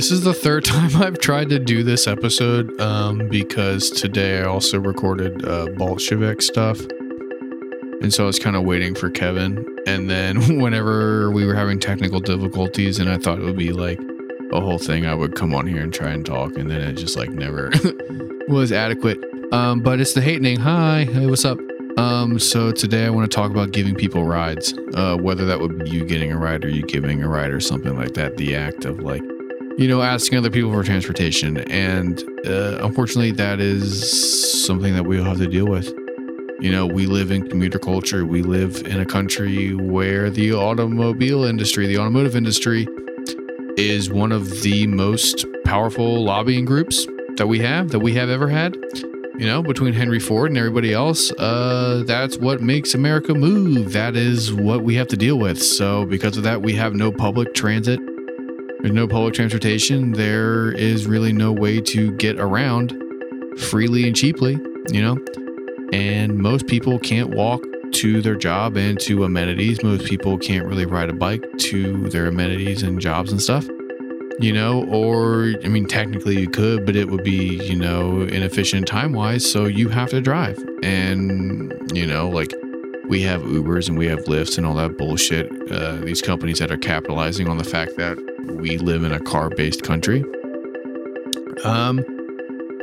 This is the third time I've tried to do this episode um, because today I also recorded uh, Bolshevik stuff. And so I was kind of waiting for Kevin. And then, whenever we were having technical difficulties, and I thought it would be like a whole thing, I would come on here and try and talk. And then it just like never was adequate. Um, but it's the hatening. Hi, hey, what's up? Um, so today I want to talk about giving people rides, uh, whether that would be you getting a ride or you giving a ride or something like that. The act of like, you know, asking other people for transportation. And uh, unfortunately, that is something that we all have to deal with. You know, we live in commuter culture. We live in a country where the automobile industry, the automotive industry, is one of the most powerful lobbying groups that we have, that we have ever had you know, between Henry Ford and everybody else, uh, that's what makes America move. That is what we have to deal with. So, because of that, we have no public transit. There's no public transportation. There is really no way to get around freely and cheaply, you know? And most people can't walk to their job and to amenities. Most people can't really ride a bike to their amenities and jobs and stuff you know, or I mean, technically you could, but it would be, you know, inefficient time wise. So you have to drive. And, you know, like we have Ubers and we have Lyfts and all that bullshit. Uh, these companies that are capitalizing on the fact that we live in a car based country. Um,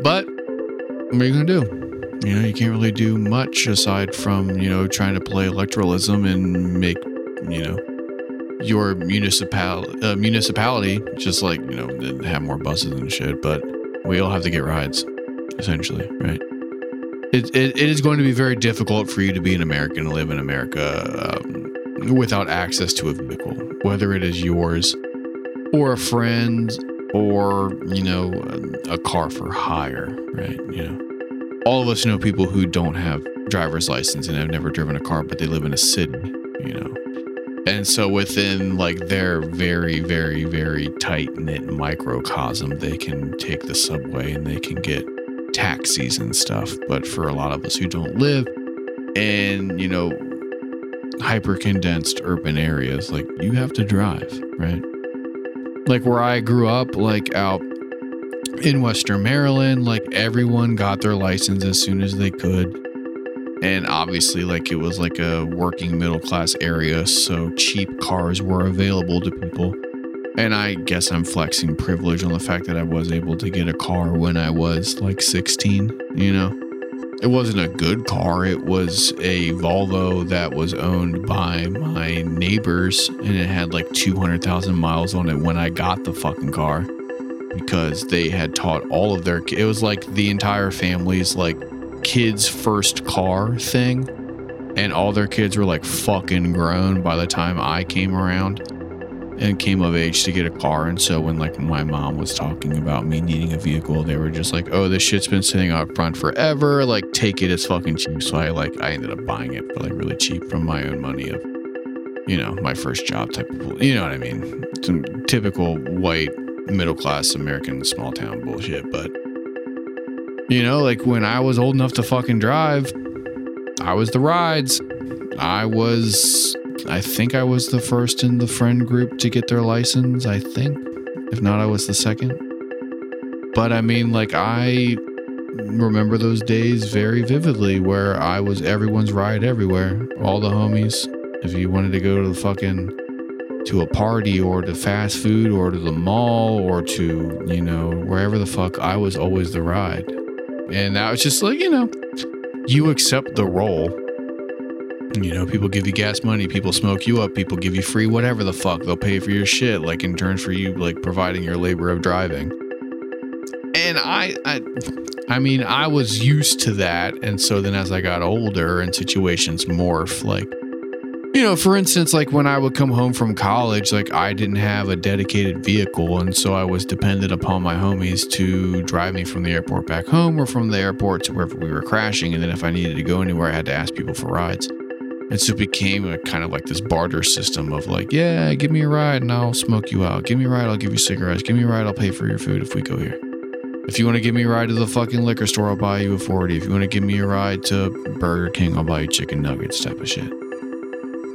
but what are you going to do? You know, you can't really do much aside from, you know, trying to play electoralism and make, you know, your municipal uh, municipality just like you know have more buses and shit but we all have to get rides essentially right it, it, it is going to be very difficult for you to be an american and live in america um, without access to a vehicle whether it is yours or a friend or you know a car for hire right you know all of us know people who don't have driver's license and have never driven a car but they live in a city you know and so within like their very, very, very tight knit microcosm, they can take the subway and they can get taxis and stuff. But for a lot of us who don't live in, you know, hyper condensed urban areas, like you have to drive, right? Like where I grew up, like out in Western Maryland, like everyone got their license as soon as they could. And obviously like it was like a working middle class area so cheap cars were available to people. And i guess i'm flexing privilege on the fact that i was able to get a car when i was like 16 you know it wasn't a good car it was a volvo that was owned by my neighbors and it had like 200000 miles on it when i got the fucking car because they had taught all of their it was like the entire family's like kids' first car thing. And all their kids were like fucking grown by the time I came around and came of age to get a car. And so when like my mom was talking about me needing a vehicle, they were just like, "Oh, this shit's been sitting out front forever. Like, take it. It's fucking cheap." So I like I ended up buying it for like really cheap from my own money of, you know, my first job type of, you know what I mean? Some typical white middle class American small town bullshit, but you know, like when I was old enough to fucking drive, I was the rides. I was, I think I was the first in the friend group to get their license. I think. If not, I was the second. But I mean, like, I remember those days very vividly where I was everyone's ride everywhere. All the homies. If you wanted to go to the fucking to a party or to fast food or to the mall or to, you know, wherever the fuck, I was always the ride. And that was just like, you know, you accept the role. You know, people give you gas money, people smoke you up, people give you free whatever the fuck. They'll pay for your shit, like in turn for you like providing your labor of driving. And I I I mean, I was used to that. And so then as I got older and situations morph, like you know, for instance, like when I would come home from college, like I didn't have a dedicated vehicle. And so I was dependent upon my homies to drive me from the airport back home or from the airport to wherever we were crashing. And then if I needed to go anywhere, I had to ask people for rides. And so it became a kind of like this barter system of like, yeah, give me a ride and I'll smoke you out. Give me a ride, I'll give you cigarettes. Give me a ride, I'll pay for your food if we go here. If you want to give me a ride to the fucking liquor store, I'll buy you a 40. If you want to give me a ride to Burger King, I'll buy you chicken nuggets type of shit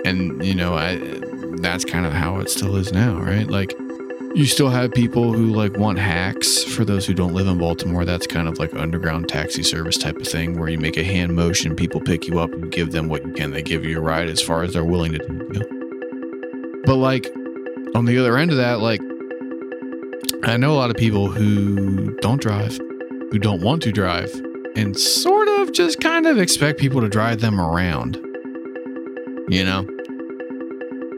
and you know I that's kind of how it still is now, right? Like you still have people who like want hacks. For those who don't live in Baltimore, that's kind of like underground taxi service type of thing where you make a hand motion, people pick you up, you give them what you can, they give you a ride as far as they're willing to you. But like on the other end of that, like I know a lot of people who don't drive, who don't want to drive, and sort of just kind of expect people to drive them around. You know?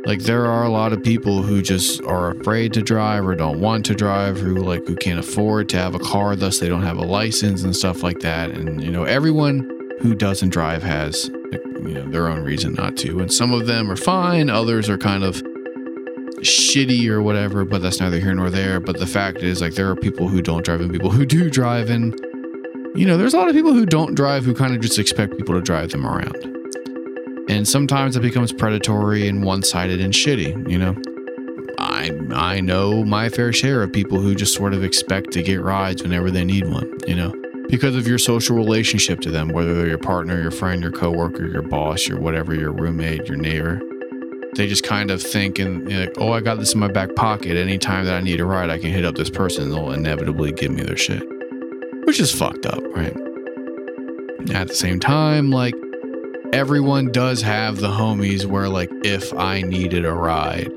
Like there are a lot of people who just are afraid to drive or don't want to drive, who like who can't afford to have a car, thus they don't have a license and stuff like that. And you know, everyone who doesn't drive has you know their own reason not to. And some of them are fine, others are kind of shitty or whatever, but that's neither here nor there. But the fact is like there are people who don't drive and people who do drive and you know, there's a lot of people who don't drive who kind of just expect people to drive them around. And sometimes it becomes predatory and one-sided and shitty, you know. I I know my fair share of people who just sort of expect to get rides whenever they need one, you know, because of your social relationship to them, whether they're your partner, your friend, your coworker, your boss, your whatever, your roommate, your neighbor. They just kind of think and you know, like, oh, I got this in my back pocket. Anytime that I need a ride, I can hit up this person and they'll inevitably give me their shit. Which is fucked up, right? At the same time, like everyone does have the homies where like if I needed a ride,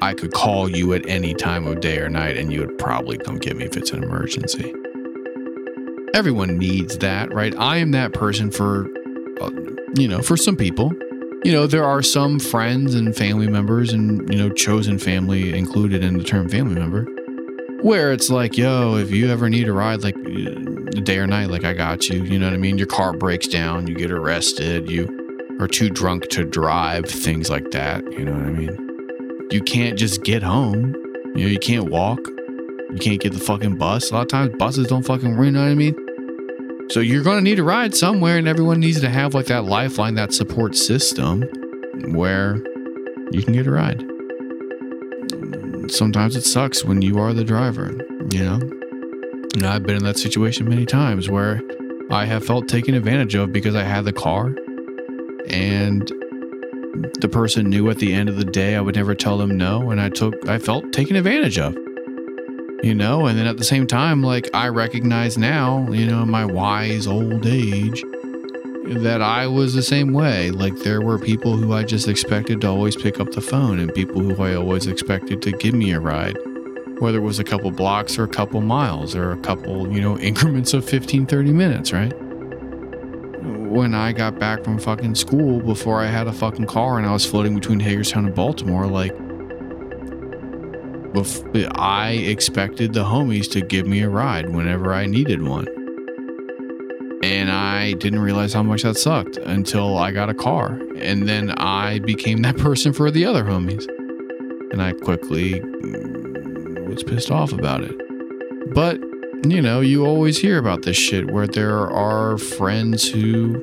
I could call you at any time of day or night and you would probably come get me if it's an emergency. Everyone needs that, right? I am that person for uh, you know, for some people. You know, there are some friends and family members and, you know, chosen family included in the term family member where it's like, yo, if you ever need a ride, like day or night, like I got you. You know what I mean? Your car breaks down, you get arrested, you are too drunk to drive, things like that. You know what I mean? You can't just get home. You know, you can't walk. You can't get the fucking bus. A lot of times buses don't fucking you know what I mean? So you're gonna need a ride somewhere, and everyone needs to have like that lifeline, that support system where you can get a ride. Sometimes it sucks when you are the driver, you know? And I've been in that situation many times where I have felt taken advantage of because I had the car and the person knew at the end of the day I would never tell them no and I took I felt taken advantage of. You know, and then at the same time like I recognize now, you know, in my wise old age that I was the same way. Like there were people who I just expected to always pick up the phone and people who I always expected to give me a ride whether it was a couple blocks or a couple miles or a couple, you know, increments of 15, 30 minutes, right? When I got back from fucking school before I had a fucking car and I was floating between Hagerstown and Baltimore, like, I expected the homies to give me a ride whenever I needed one. And I didn't realize how much that sucked until I got a car. And then I became that person for the other homies. And I quickly was pissed off about it. But, you know, you always hear about this shit where there are friends who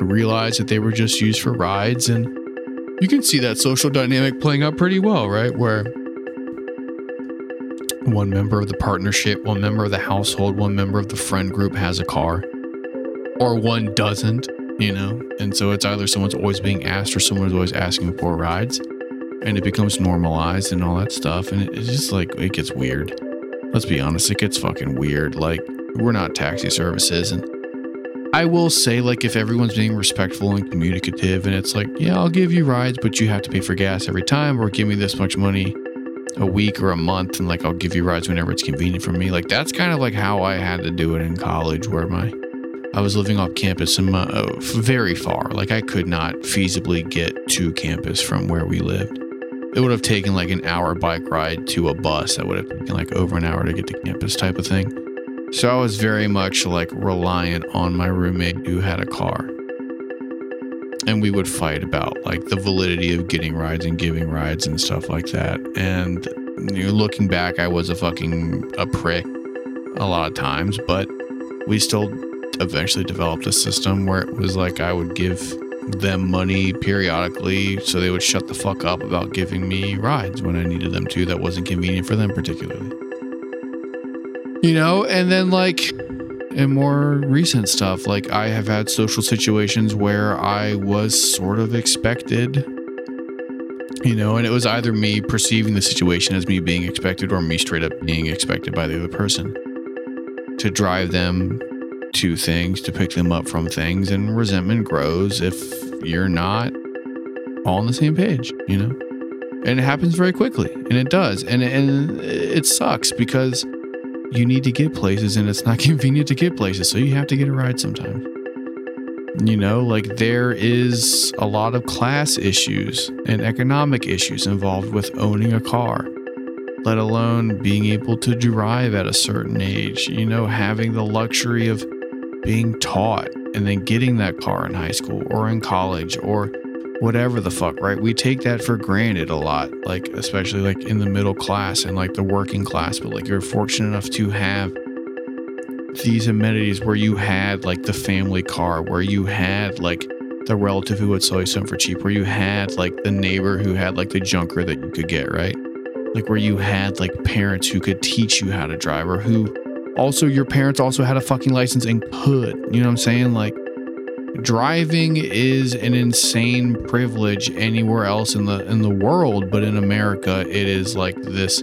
realize that they were just used for rides and you can see that social dynamic playing out pretty well, right? Where one member of the partnership, one member of the household, one member of the friend group has a car, or one doesn't, you know? And so it's either someone's always being asked or someone's always asking for rides and it becomes normalized and all that stuff. And it's just like, it gets weird. Let's be honest, it gets fucking weird. Like, we're not taxi services. And I will say, like, if everyone's being respectful and communicative, and it's like, yeah, I'll give you rides, but you have to pay for gas every time, or give me this much money a week or a month, and like, I'll give you rides whenever it's convenient for me. Like, that's kind of like how I had to do it in college, where my I was living off campus and uh, very far. Like I could not feasibly get to campus from where we lived it would have taken like an hour bike ride to a bus that would have taken like over an hour to get to campus type of thing. So I was very much like reliant on my roommate who had a car. And we would fight about like the validity of getting rides and giving rides and stuff like that. And you know, looking back, I was a fucking a prick a lot of times, but we still eventually developed a system where it was like I would give them money periodically so they would shut the fuck up about giving me rides when I needed them to that wasn't convenient for them particularly. You know, and then like in more recent stuff, like I have had social situations where I was sort of expected You know, and it was either me perceiving the situation as me being expected or me straight up being expected by the other person to drive them to things, to pick them up from things. And resentment grows if you're not all on the same page, you know? And it happens very quickly, and it does. And, and it sucks because you need to get places and it's not convenient to get places. So you have to get a ride sometimes. You know, like there is a lot of class issues and economic issues involved with owning a car, let alone being able to drive at a certain age, you know, having the luxury of being taught and then getting that car in high school or in college or whatever the fuck, right? We take that for granted a lot, like especially like in the middle class and like the working class, but like you're fortunate enough to have these amenities where you had like the family car, where you had like the relative who would sell you something for cheap, where you had like the neighbor who had like the junker that you could get, right? Like where you had like parents who could teach you how to drive or who also your parents also had a fucking license and could, you know what I'm saying? Like driving is an insane privilege anywhere else in the in the world, but in America it is like this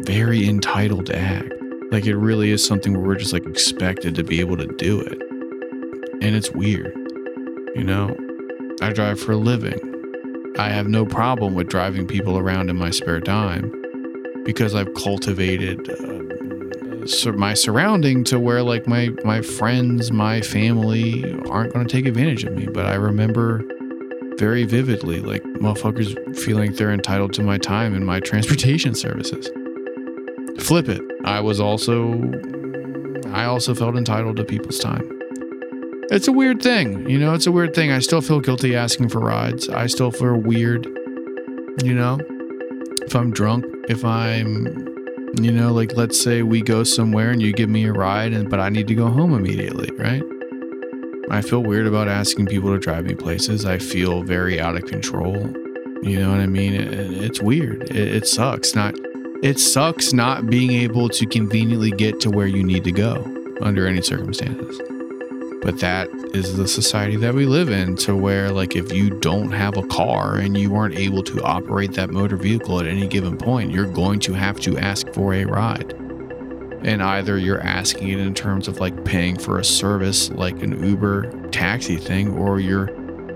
very entitled act. Like it really is something where we're just like expected to be able to do it. And it's weird. You know, I drive for a living. I have no problem with driving people around in my spare time because I've cultivated uh, my surrounding to where like my my friends, my family aren't going to take advantage of me. But I remember very vividly like motherfuckers feeling they're entitled to my time and my transportation services. Flip it. I was also I also felt entitled to people's time. It's a weird thing, you know, it's a weird thing. I still feel guilty asking for rides. I still feel weird, you know. If I'm drunk, if I'm you know, like let's say we go somewhere and you give me a ride and but I need to go home immediately, right? I feel weird about asking people to drive me places. I feel very out of control. You know what I mean? It, it's weird. It, it sucks. Not it sucks not being able to conveniently get to where you need to go under any circumstances. But that is the society that we live in, to where, like, if you don't have a car and you aren't able to operate that motor vehicle at any given point, you're going to have to ask for a ride. And either you're asking it in terms of like paying for a service like an Uber taxi thing, or you're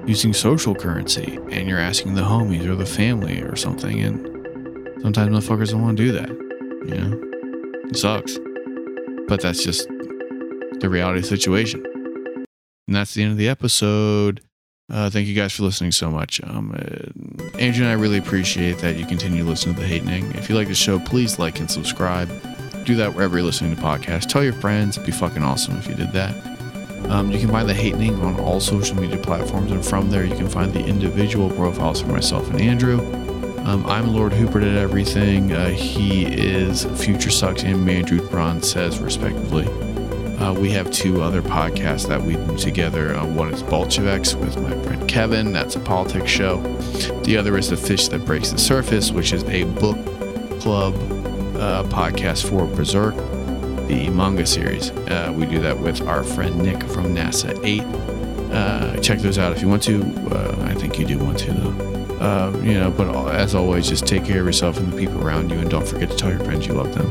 using social currency and you're asking the homies or the family or something. And Sometimes motherfuckers don't want to do that. You know, it sucks. But that's just the reality of the situation. And that's the end of the episode. Uh, thank you guys for listening so much. Um, uh, Andrew and I really appreciate that you continue to listen to the Hatening. If you like the show, please like and subscribe. Do that wherever you're listening to podcasts. Tell your friends. It'd be fucking awesome if you did that. Um, you can find the Hatening on all social media platforms, and from there you can find the individual profiles for myself and Andrew. Um, I'm Lord Hooper at everything. Uh, he is Future Sucks and Mandrew Braun says, respectively. Uh, we have two other podcasts that we do together. Uh, one is Bolsheviks with my friend Kevin. That's a politics show. The other is The Fish That Breaks the Surface, which is a book club uh, podcast for Berserk, the manga series. Uh, we do that with our friend Nick from NASA 8. Uh, check those out if you want to. I think you do want to, though. Uh, you know, but as always, just take care of yourself and the people around you, and don't forget to tell your friends you love them.